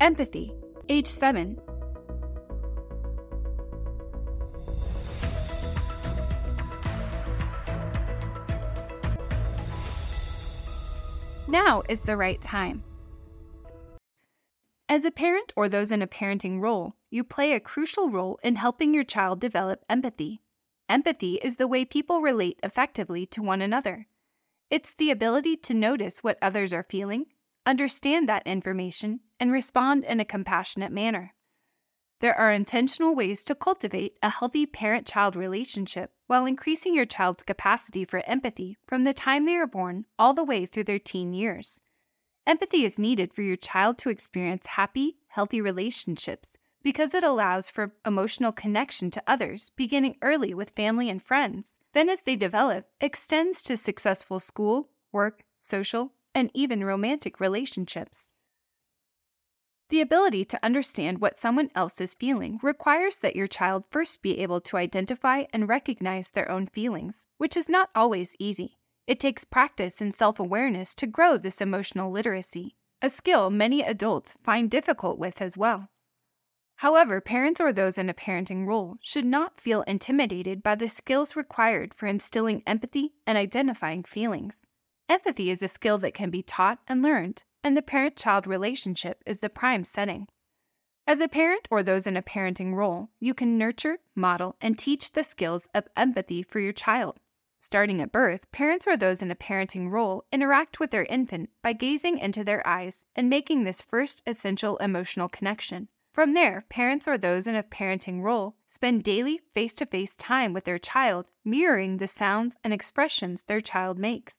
Empathy, age 7. Now is the right time. As a parent or those in a parenting role, you play a crucial role in helping your child develop empathy. Empathy is the way people relate effectively to one another. It's the ability to notice what others are feeling, understand that information, and respond in a compassionate manner. There are intentional ways to cultivate a healthy parent child relationship while increasing your child's capacity for empathy from the time they are born all the way through their teen years. Empathy is needed for your child to experience happy, healthy relationships because it allows for emotional connection to others beginning early with family and friends. Then, as they develop, extends to successful school, work, social, and even romantic relationships. The ability to understand what someone else is feeling requires that your child first be able to identify and recognize their own feelings, which is not always easy. It takes practice and self awareness to grow this emotional literacy, a skill many adults find difficult with as well. However, parents or those in a parenting role should not feel intimidated by the skills required for instilling empathy and identifying feelings. Empathy is a skill that can be taught and learned, and the parent child relationship is the prime setting. As a parent or those in a parenting role, you can nurture, model, and teach the skills of empathy for your child. Starting at birth, parents or those in a parenting role interact with their infant by gazing into their eyes and making this first essential emotional connection. From there, parents or those in a parenting role spend daily face to face time with their child, mirroring the sounds and expressions their child makes.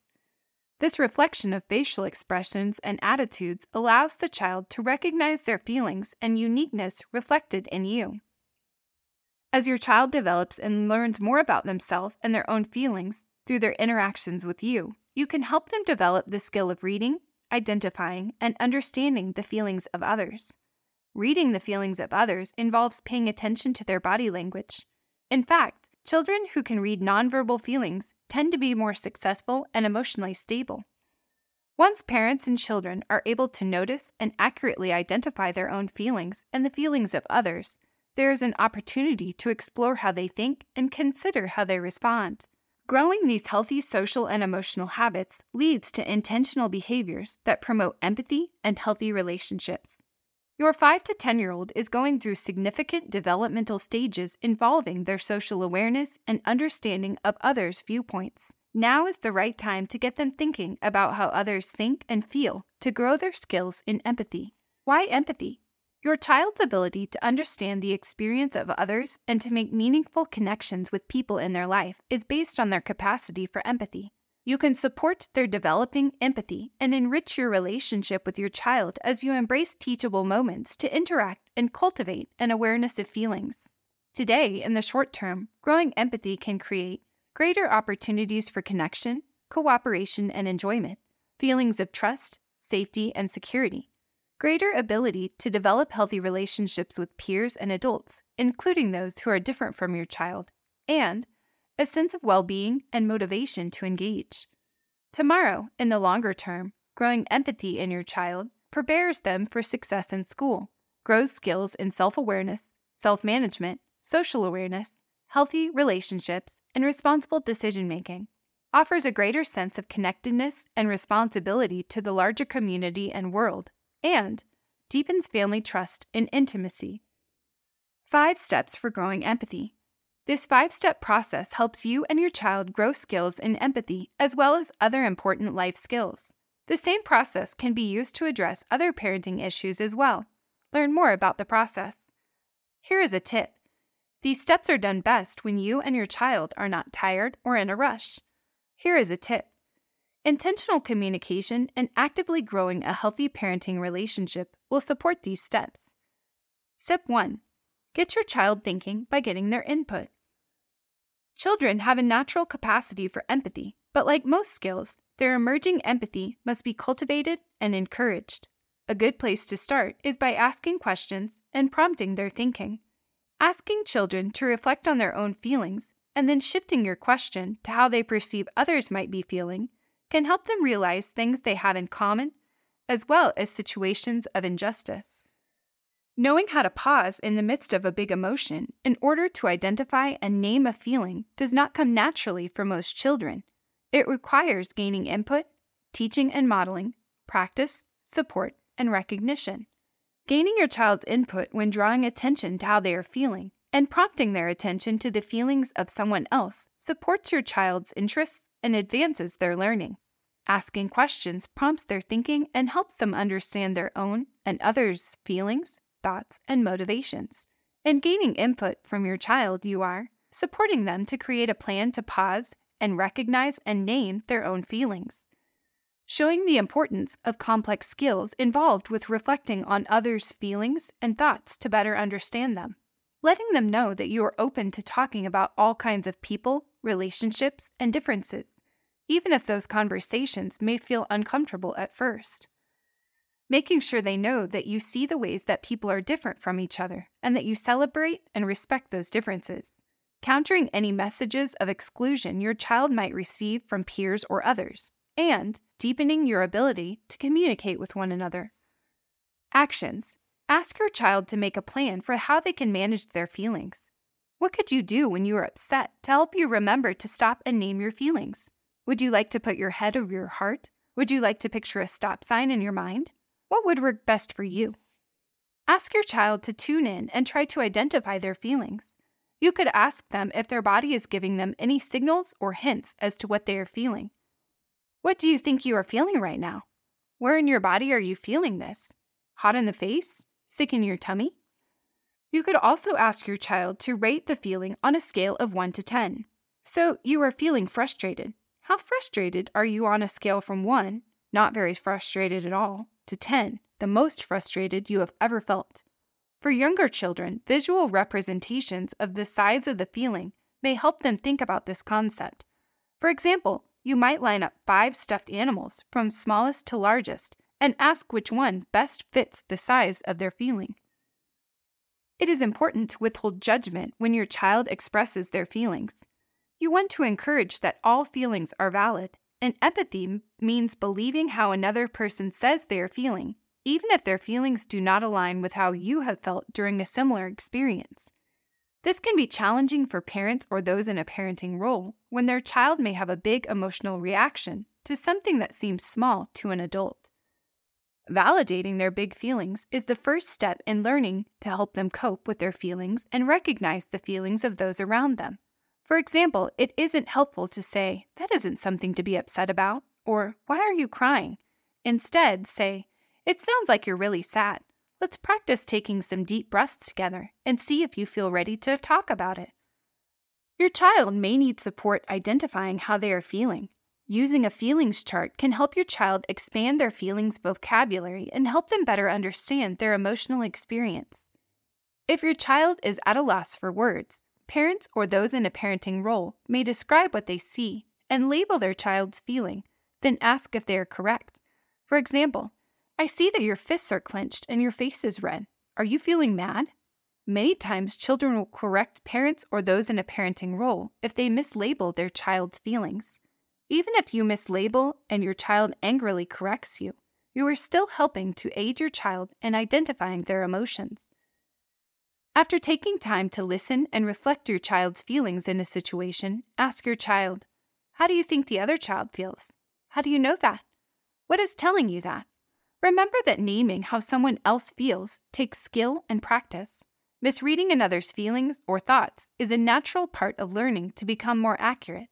This reflection of facial expressions and attitudes allows the child to recognize their feelings and uniqueness reflected in you. As your child develops and learns more about themselves and their own feelings through their interactions with you, you can help them develop the skill of reading, identifying, and understanding the feelings of others. Reading the feelings of others involves paying attention to their body language. In fact, children who can read nonverbal feelings tend to be more successful and emotionally stable. Once parents and children are able to notice and accurately identify their own feelings and the feelings of others, there is an opportunity to explore how they think and consider how they respond. Growing these healthy social and emotional habits leads to intentional behaviors that promote empathy and healthy relationships. Your 5 to 10 year old is going through significant developmental stages involving their social awareness and understanding of others' viewpoints. Now is the right time to get them thinking about how others think and feel to grow their skills in empathy. Why empathy? Your child's ability to understand the experience of others and to make meaningful connections with people in their life is based on their capacity for empathy. You can support their developing empathy and enrich your relationship with your child as you embrace teachable moments to interact and cultivate an awareness of feelings. Today, in the short term, growing empathy can create greater opportunities for connection, cooperation, and enjoyment, feelings of trust, safety, and security, greater ability to develop healthy relationships with peers and adults, including those who are different from your child, and a sense of well being, and motivation to engage. Tomorrow, in the longer term, growing empathy in your child prepares them for success in school, grows skills in self awareness, self management, social awareness, healthy relationships, and responsible decision making, offers a greater sense of connectedness and responsibility to the larger community and world, and deepens family trust and intimacy. Five steps for growing empathy. This five step process helps you and your child grow skills in empathy as well as other important life skills. The same process can be used to address other parenting issues as well. Learn more about the process. Here is a tip these steps are done best when you and your child are not tired or in a rush. Here is a tip intentional communication and actively growing a healthy parenting relationship will support these steps. Step 1 Get your child thinking by getting their input. Children have a natural capacity for empathy, but like most skills, their emerging empathy must be cultivated and encouraged. A good place to start is by asking questions and prompting their thinking. Asking children to reflect on their own feelings and then shifting your question to how they perceive others might be feeling can help them realize things they have in common, as well as situations of injustice. Knowing how to pause in the midst of a big emotion in order to identify and name a feeling does not come naturally for most children. It requires gaining input, teaching and modeling, practice, support, and recognition. Gaining your child's input when drawing attention to how they are feeling and prompting their attention to the feelings of someone else supports your child's interests and advances their learning. Asking questions prompts their thinking and helps them understand their own and others' feelings, thoughts, and motivations. In gaining input from your child, you are supporting them to create a plan to pause and recognize and name their own feelings. Showing the importance of complex skills involved with reflecting on others' feelings and thoughts to better understand them. Letting them know that you are open to talking about all kinds of people, relationships, and differences, even if those conversations may feel uncomfortable at first making sure they know that you see the ways that people are different from each other and that you celebrate and respect those differences. Countering any messages of exclusion your child might receive from peers or others, and deepening your ability to communicate with one another. Actions Ask your child to make a plan for how they can manage their feelings. What could you do when you are upset to help you remember to stop and name your feelings? Would you like to put your head over your heart? Would you like to picture a stop sign in your mind? What would work best for you? Ask your child to tune in and try to identify their feelings. You could ask them if their body is giving them any signals or hints as to what they are feeling. What do you think you are feeling right now? Where in your body are you feeling this? Hot in the face? Sick in your tummy? You could also ask your child to rate the feeling on a scale of 1 to 10. So you are feeling frustrated. How frustrated are you on a scale from 1, not very frustrated at all, to 10, the most frustrated you have ever felt. For younger children, visual representations of the sides of the feeling may help them think about this concept. For example, you might line up five stuffed animals from smallest to largest and ask which one best fits the size of their feeling. It is important to withhold judgment when your child expresses their feelings. You want to encourage that all feelings are valid and empathy means believing how another person says they are feeling, even if their feelings do not align with how you have felt during a similar experience. This can be challenging for parents or those in a parenting role when their child may have a big emotional reaction to something that seems small to an adult. Validating their big feelings is the first step in learning to help them cope with their feelings and recognize the feelings of those around them. For example, it isn't helpful to say, That isn't something to be upset about, or Why are you crying? Instead, say, It sounds like you're really sad. Let's practice taking some deep breaths together and see if you feel ready to talk about it. Your child may need support identifying how they are feeling. Using a feelings chart can help your child expand their feelings vocabulary and help them better understand their emotional experience. If your child is at a loss for words, Parents or those in a parenting role may describe what they see and label their child's feeling, then ask if they are correct. For example, I see that your fists are clenched and your face is red. Are you feeling mad? Many times, children will correct parents or those in a parenting role if they mislabel their child's feelings. Even if you mislabel and your child angrily corrects you, you are still helping to aid your child in identifying their emotions. After taking time to listen and reflect your child's feelings in a situation, ask your child, How do you think the other child feels? How do you know that? What is telling you that? Remember that naming how someone else feels takes skill and practice. Misreading another's feelings or thoughts is a natural part of learning to become more accurate.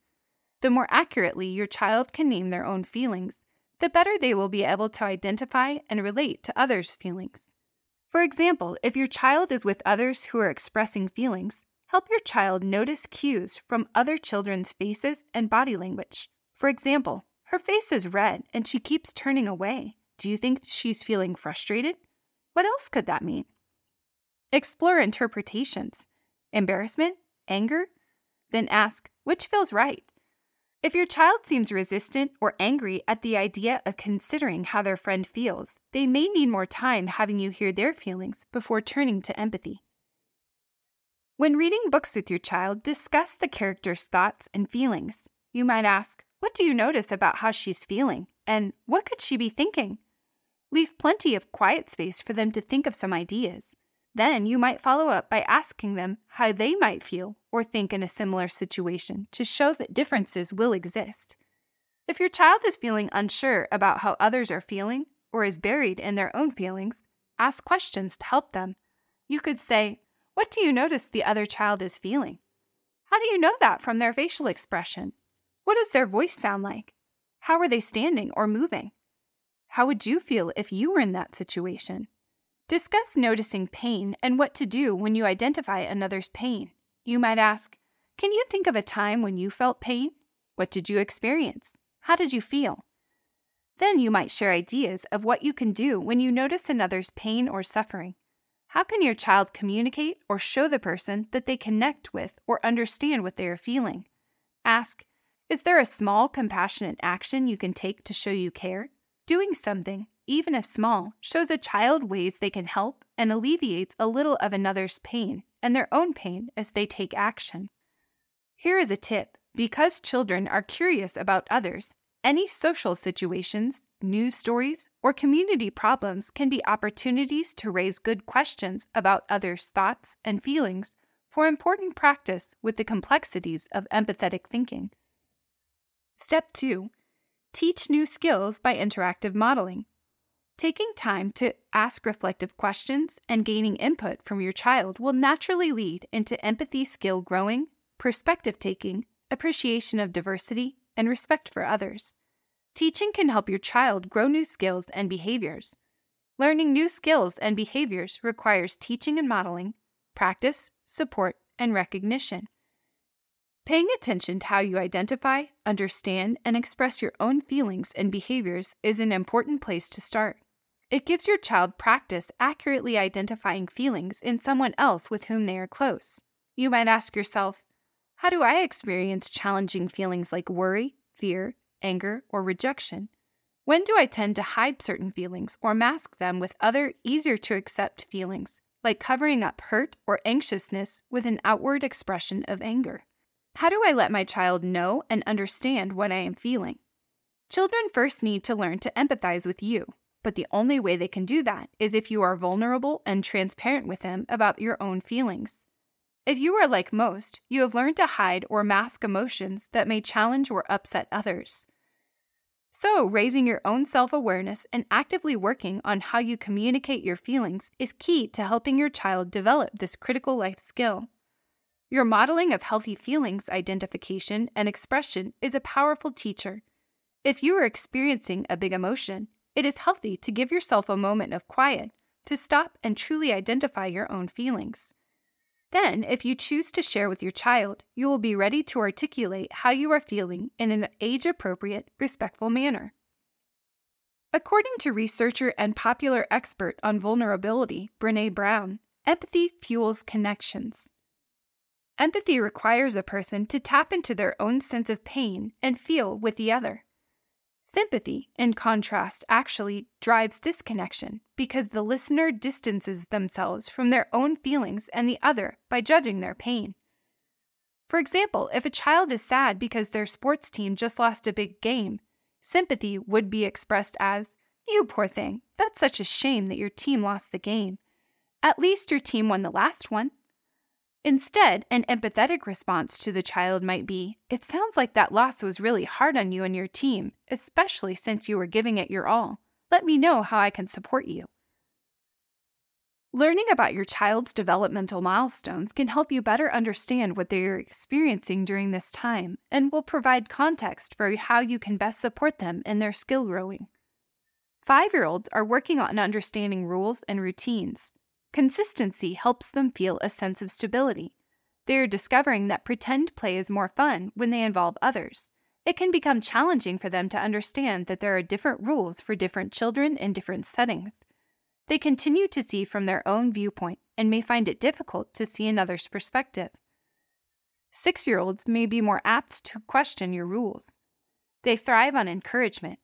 The more accurately your child can name their own feelings, the better they will be able to identify and relate to others' feelings. For example, if your child is with others who are expressing feelings, help your child notice cues from other children's faces and body language. For example, her face is red and she keeps turning away. Do you think she's feeling frustrated? What else could that mean? Explore interpretations embarrassment, anger. Then ask, which feels right? If your child seems resistant or angry at the idea of considering how their friend feels, they may need more time having you hear their feelings before turning to empathy. When reading books with your child, discuss the character's thoughts and feelings. You might ask, What do you notice about how she's feeling? And what could she be thinking? Leave plenty of quiet space for them to think of some ideas. Then you might follow up by asking them how they might feel or think in a similar situation to show that differences will exist. If your child is feeling unsure about how others are feeling or is buried in their own feelings, ask questions to help them. You could say, What do you notice the other child is feeling? How do you know that from their facial expression? What does their voice sound like? How are they standing or moving? How would you feel if you were in that situation? Discuss noticing pain and what to do when you identify another's pain. You might ask, Can you think of a time when you felt pain? What did you experience? How did you feel? Then you might share ideas of what you can do when you notice another's pain or suffering. How can your child communicate or show the person that they connect with or understand what they are feeling? Ask, Is there a small, compassionate action you can take to show you care? Doing something even if small, shows a child ways they can help and alleviates a little of another's pain and their own pain as they take action. Here is a tip because children are curious about others, any social situations, news stories, or community problems can be opportunities to raise good questions about others' thoughts and feelings for important practice with the complexities of empathetic thinking. Step 2 Teach new skills by interactive modeling. Taking time to ask reflective questions and gaining input from your child will naturally lead into empathy skill growing, perspective taking, appreciation of diversity, and respect for others. Teaching can help your child grow new skills and behaviors. Learning new skills and behaviors requires teaching and modeling, practice, support, and recognition. Paying attention to how you identify, understand, and express your own feelings and behaviors is an important place to start. It gives your child practice accurately identifying feelings in someone else with whom they are close. You might ask yourself, How do I experience challenging feelings like worry, fear, anger, or rejection? When do I tend to hide certain feelings or mask them with other, easier to accept feelings, like covering up hurt or anxiousness with an outward expression of anger? How do I let my child know and understand what I am feeling? Children first need to learn to empathize with you, but the only way they can do that is if you are vulnerable and transparent with them about your own feelings. If you are like most, you have learned to hide or mask emotions that may challenge or upset others. So, raising your own self awareness and actively working on how you communicate your feelings is key to helping your child develop this critical life skill. Your modeling of healthy feelings identification and expression is a powerful teacher. If you are experiencing a big emotion, it is healthy to give yourself a moment of quiet to stop and truly identify your own feelings. Then, if you choose to share with your child, you will be ready to articulate how you are feeling in an age appropriate, respectful manner. According to researcher and popular expert on vulnerability, Brene Brown, empathy fuels connections. Empathy requires a person to tap into their own sense of pain and feel with the other. Sympathy, in contrast, actually drives disconnection because the listener distances themselves from their own feelings and the other by judging their pain. For example, if a child is sad because their sports team just lost a big game, sympathy would be expressed as, You poor thing, that's such a shame that your team lost the game. At least your team won the last one. Instead, an empathetic response to the child might be It sounds like that loss was really hard on you and your team, especially since you were giving it your all. Let me know how I can support you. Learning about your child's developmental milestones can help you better understand what they are experiencing during this time and will provide context for how you can best support them in their skill growing. Five year olds are working on understanding rules and routines. Consistency helps them feel a sense of stability. They are discovering that pretend play is more fun when they involve others. It can become challenging for them to understand that there are different rules for different children in different settings. They continue to see from their own viewpoint and may find it difficult to see another's perspective. Six year olds may be more apt to question your rules. They thrive on encouragement,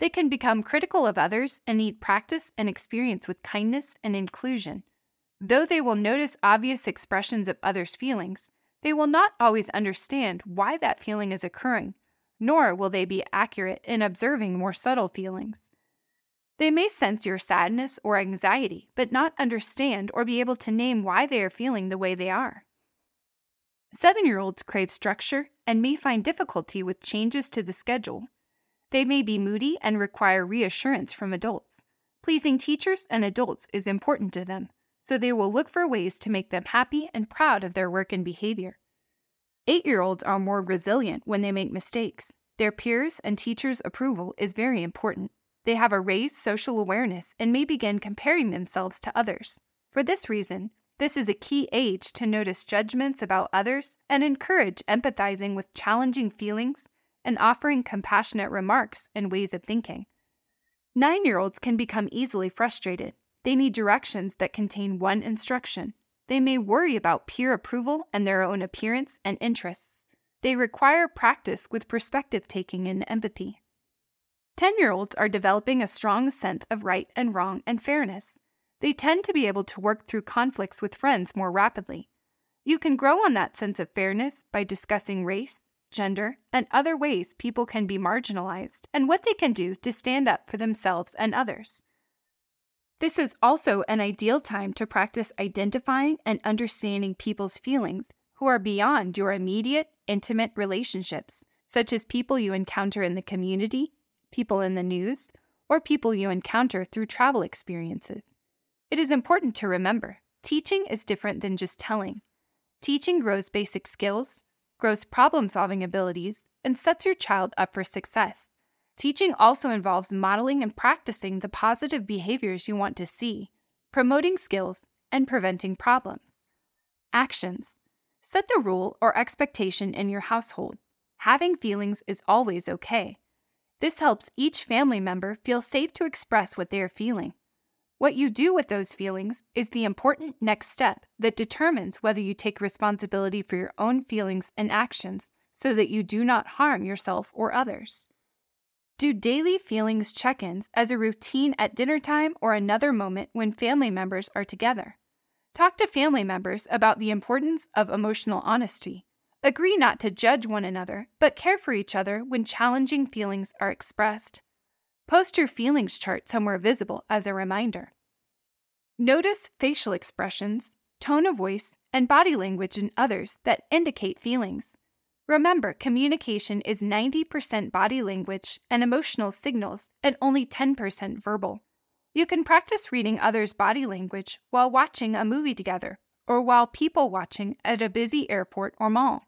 they can become critical of others and need practice and experience with kindness and inclusion. Though they will notice obvious expressions of others' feelings, they will not always understand why that feeling is occurring, nor will they be accurate in observing more subtle feelings. They may sense your sadness or anxiety, but not understand or be able to name why they are feeling the way they are. Seven year olds crave structure and may find difficulty with changes to the schedule. They may be moody and require reassurance from adults. Pleasing teachers and adults is important to them, so they will look for ways to make them happy and proud of their work and behavior. Eight year olds are more resilient when they make mistakes. Their peers and teachers' approval is very important. They have a raised social awareness and may begin comparing themselves to others. For this reason, this is a key age to notice judgments about others and encourage empathizing with challenging feelings and offering compassionate remarks and ways of thinking. Nine year olds can become easily frustrated. They need directions that contain one instruction. They may worry about peer approval and their own appearance and interests. They require practice with perspective taking and empathy. 10 year olds are developing a strong sense of right and wrong and fairness. They tend to be able to work through conflicts with friends more rapidly. You can grow on that sense of fairness by discussing race, gender, and other ways people can be marginalized and what they can do to stand up for themselves and others. This is also an ideal time to practice identifying and understanding people's feelings who are beyond your immediate, intimate relationships, such as people you encounter in the community people in the news, or people you encounter through travel experiences. It is important to remember teaching is different than just telling. Teaching grows basic skills, grows problem solving abilities, and sets your child up for success. Teaching also involves modeling and practicing the positive behaviors you want to see, promoting skills, and preventing problems. Actions Set the rule or expectation in your household. Having feelings is always okay. This helps each family member feel safe to express what they are feeling. What you do with those feelings is the important next step that determines whether you take responsibility for your own feelings and actions so that you do not harm yourself or others. Do daily feelings check ins as a routine at dinner time or another moment when family members are together. Talk to family members about the importance of emotional honesty. Agree not to judge one another, but care for each other when challenging feelings are expressed. Post your feelings chart somewhere visible as a reminder. Notice facial expressions, tone of voice, and body language in others that indicate feelings. Remember, communication is 90% body language and emotional signals and only 10% verbal. You can practice reading others' body language while watching a movie together or while people watching at a busy airport or mall.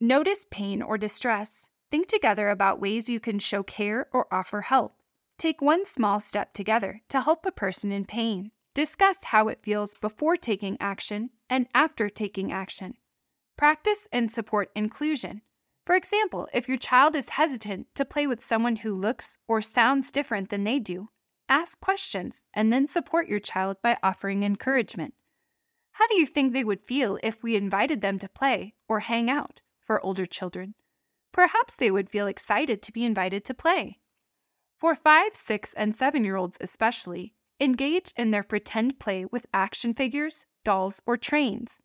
Notice pain or distress. Think together about ways you can show care or offer help. Take one small step together to help a person in pain. Discuss how it feels before taking action and after taking action. Practice and support inclusion. For example, if your child is hesitant to play with someone who looks or sounds different than they do, ask questions and then support your child by offering encouragement. How do you think they would feel if we invited them to play or hang out? for older children. Perhaps they would feel excited to be invited to play. For 5, 6, and 7 year olds especially, engage in their pretend play with action figures, dolls, or trains.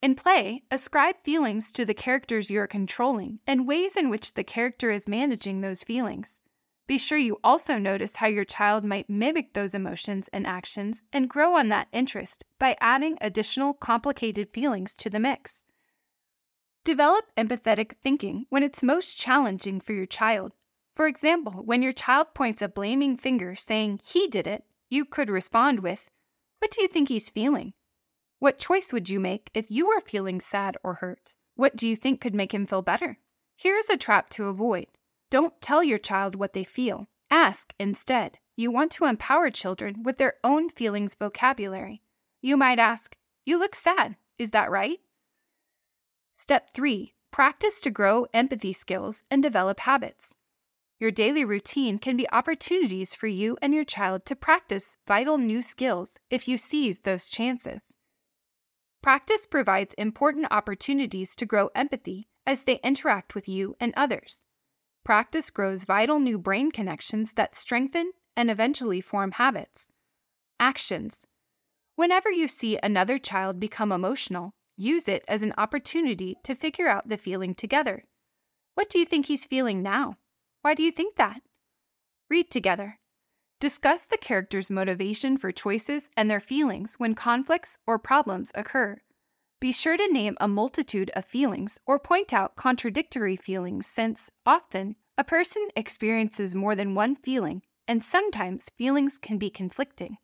In play, ascribe feelings to the characters you are controlling and ways in which the character is managing those feelings. Be sure you also notice how your child might mimic those emotions and actions and grow on that interest by adding additional complicated feelings to the mix. Develop empathetic thinking when it's most challenging for your child. For example, when your child points a blaming finger saying he did it, you could respond with, What do you think he's feeling? What choice would you make if you were feeling sad or hurt? What do you think could make him feel better? Here's a trap to avoid. Don't tell your child what they feel. Ask instead. You want to empower children with their own feelings vocabulary. You might ask, You look sad. Is that right? Step 3 Practice to grow empathy skills and develop habits. Your daily routine can be opportunities for you and your child to practice vital new skills if you seize those chances. Practice provides important opportunities to grow empathy as they interact with you and others. Practice grows vital new brain connections that strengthen and eventually form habits. Actions. Whenever you see another child become emotional, Use it as an opportunity to figure out the feeling together. What do you think he's feeling now? Why do you think that? Read together. Discuss the character's motivation for choices and their feelings when conflicts or problems occur. Be sure to name a multitude of feelings or point out contradictory feelings since, often, a person experiences more than one feeling, and sometimes feelings can be conflicting.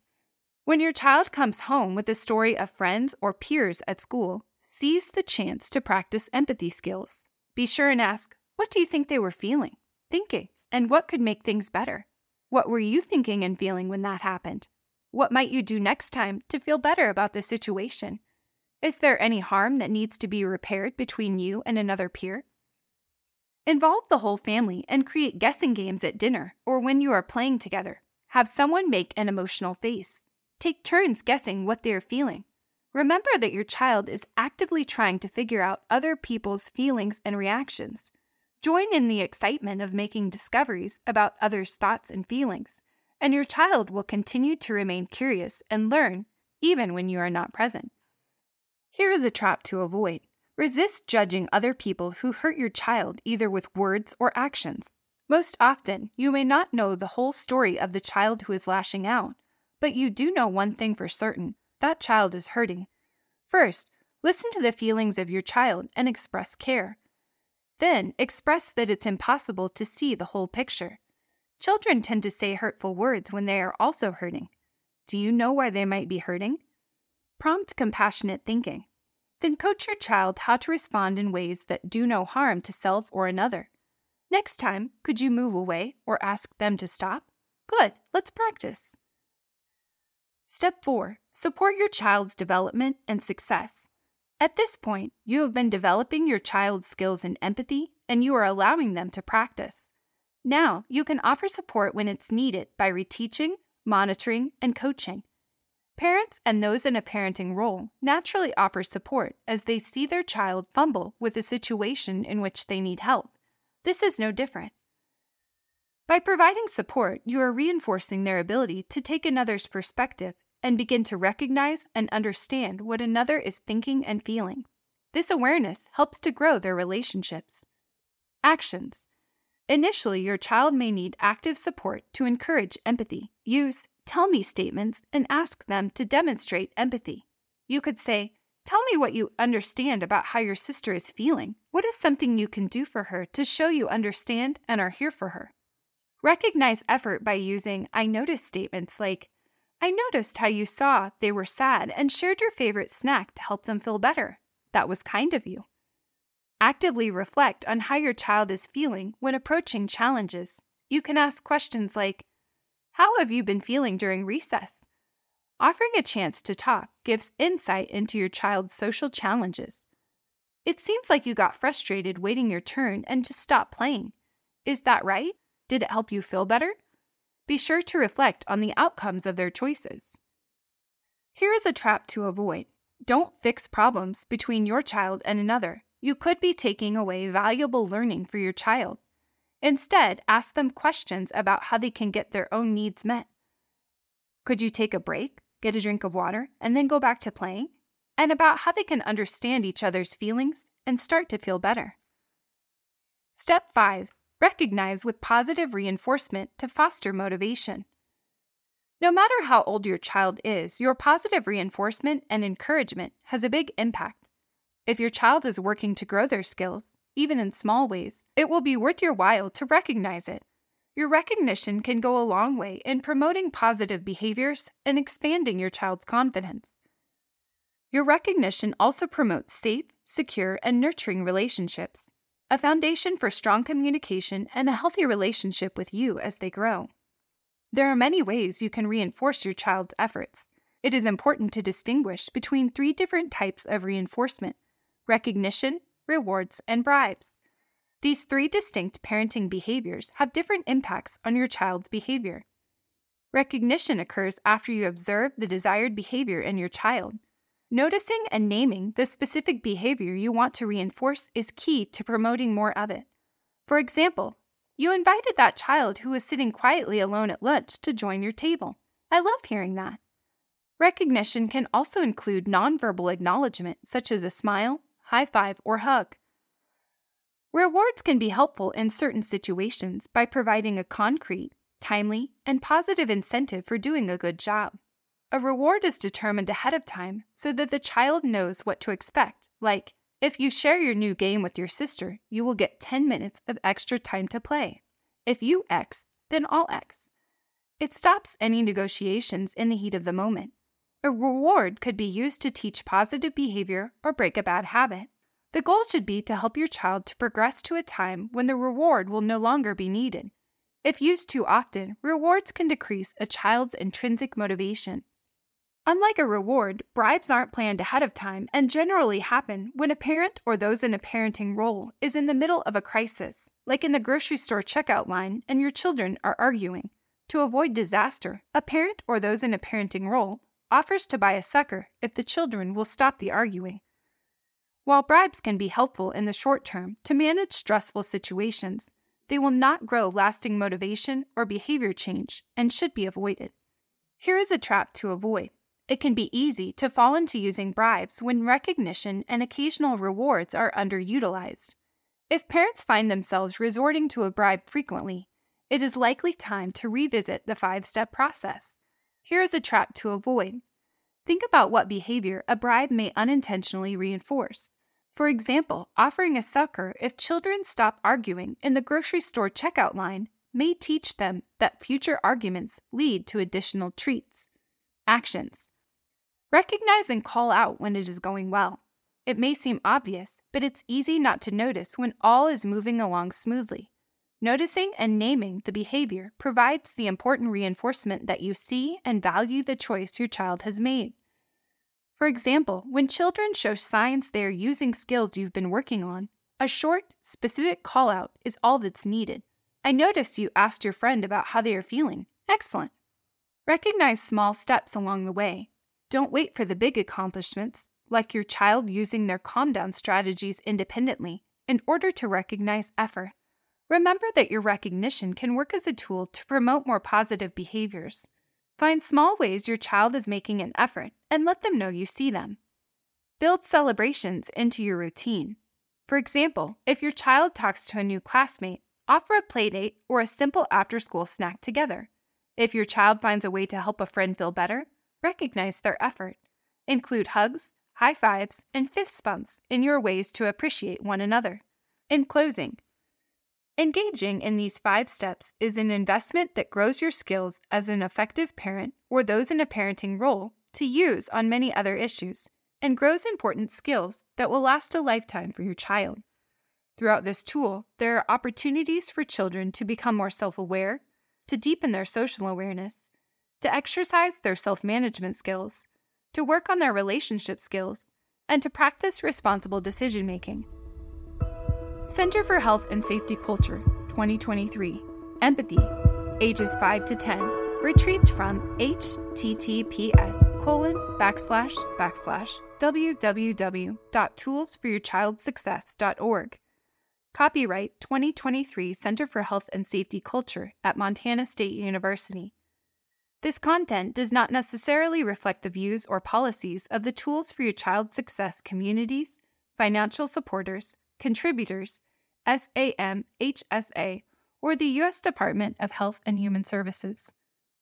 When your child comes home with a story of friends or peers at school, seize the chance to practice empathy skills. Be sure and ask, What do you think they were feeling, thinking, and what could make things better? What were you thinking and feeling when that happened? What might you do next time to feel better about the situation? Is there any harm that needs to be repaired between you and another peer? Involve the whole family and create guessing games at dinner or when you are playing together. Have someone make an emotional face. Take turns guessing what they are feeling. Remember that your child is actively trying to figure out other people's feelings and reactions. Join in the excitement of making discoveries about others' thoughts and feelings, and your child will continue to remain curious and learn even when you are not present. Here is a trap to avoid. Resist judging other people who hurt your child either with words or actions. Most often, you may not know the whole story of the child who is lashing out, but you do know one thing for certain that child is hurting. First, listen to the feelings of your child and express care. Then, express that it's impossible to see the whole picture. Children tend to say hurtful words when they are also hurting. Do you know why they might be hurting? Prompt compassionate thinking. Then coach your child how to respond in ways that do no harm to self or another. Next time, could you move away or ask them to stop? Good, let's practice. Step 4 Support your child's development and success. At this point, you have been developing your child's skills in empathy and you are allowing them to practice. Now, you can offer support when it's needed by reteaching, monitoring, and coaching. Parents and those in a parenting role naturally offer support as they see their child fumble with a situation in which they need help. This is no different. By providing support, you are reinforcing their ability to take another's perspective and begin to recognize and understand what another is thinking and feeling. This awareness helps to grow their relationships. Actions Initially, your child may need active support to encourage empathy. Use tell me statements and ask them to demonstrate empathy. You could say, Tell me what you understand about how your sister is feeling. What is something you can do for her to show you understand and are here for her? Recognize effort by using I notice statements like, I noticed how you saw they were sad and shared your favorite snack to help them feel better. That was kind of you. Actively reflect on how your child is feeling when approaching challenges. You can ask questions like, How have you been feeling during recess? Offering a chance to talk gives insight into your child's social challenges. It seems like you got frustrated waiting your turn and just stopped playing. Is that right? Did it help you feel better? Be sure to reflect on the outcomes of their choices. Here is a trap to avoid don't fix problems between your child and another. You could be taking away valuable learning for your child. Instead, ask them questions about how they can get their own needs met. Could you take a break, get a drink of water, and then go back to playing? And about how they can understand each other's feelings and start to feel better. Step 5 Recognize with positive reinforcement to foster motivation. No matter how old your child is, your positive reinforcement and encouragement has a big impact. If your child is working to grow their skills, even in small ways, it will be worth your while to recognize it. Your recognition can go a long way in promoting positive behaviors and expanding your child's confidence. Your recognition also promotes safe, secure, and nurturing relationships a foundation for strong communication and a healthy relationship with you as they grow. There are many ways you can reinforce your child's efforts. It is important to distinguish between three different types of reinforcement recognition, rewards, and bribes. These three distinct parenting behaviors have different impacts on your child's behavior. Recognition occurs after you observe the desired behavior in your child Noticing and naming the specific behavior you want to reinforce is key to promoting more of it. For example, you invited that child who was sitting quietly alone at lunch to join your table. I love hearing that. Recognition can also include nonverbal acknowledgement, such as a smile, high five, or hug. Rewards can be helpful in certain situations by providing a concrete, timely, and positive incentive for doing a good job. A reward is determined ahead of time so that the child knows what to expect, like, if you share your new game with your sister, you will get 10 minutes of extra time to play. If you X, then I'll X. It stops any negotiations in the heat of the moment. A reward could be used to teach positive behavior or break a bad habit. The goal should be to help your child to progress to a time when the reward will no longer be needed. If used too often, rewards can decrease a child's intrinsic motivation. Unlike a reward, bribes aren't planned ahead of time and generally happen when a parent or those in a parenting role is in the middle of a crisis, like in the grocery store checkout line and your children are arguing. To avoid disaster, a parent or those in a parenting role offers to buy a sucker if the children will stop the arguing. While bribes can be helpful in the short term to manage stressful situations, they will not grow lasting motivation or behavior change and should be avoided. Here is a trap to avoid. It can be easy to fall into using bribes when recognition and occasional rewards are underutilized. If parents find themselves resorting to a bribe frequently, it is likely time to revisit the five step process. Here is a trap to avoid. Think about what behavior a bribe may unintentionally reinforce. For example, offering a sucker if children stop arguing in the grocery store checkout line may teach them that future arguments lead to additional treats. Actions Recognize and call out when it is going well. It may seem obvious, but it's easy not to notice when all is moving along smoothly. Noticing and naming the behavior provides the important reinforcement that you see and value the choice your child has made. For example, when children show signs they are using skills you've been working on, a short, specific call out is all that's needed. I noticed you asked your friend about how they are feeling. Excellent. Recognize small steps along the way don't wait for the big accomplishments, like your child using their calm down strategies independently, in order to recognize effort. Remember that your recognition can work as a tool to promote more positive behaviors. Find small ways your child is making an effort and let them know you see them. Build celebrations into your routine. For example, if your child talks to a new classmate, offer a playdate or a simple after school snack together. If your child finds a way to help a friend feel better, recognize their effort. Include hugs, high fives, and fist bumps in your ways to appreciate one another. In closing, engaging in these five steps is an investment that grows your skills as an effective parent or those in a parenting role to use on many other issues and grows important skills that will last a lifetime for your child. Throughout this tool, there are opportunities for children to become more self aware, to deepen their social awareness, to exercise their self management skills, to work on their relationship skills, and to practice responsible decision making. Center for Health and Safety Culture 2023 Empathy, ages 5 to 10, retrieved from https colon backslash backslash www.toolsforyourchildsuccess.org. Copyright 2023 Center for Health and Safety Culture at Montana State University. This content does not necessarily reflect the views or policies of the Tools for Your Child Success communities, financial supporters, contributors, SAM, HSA, or the U.S. Department of Health and Human Services.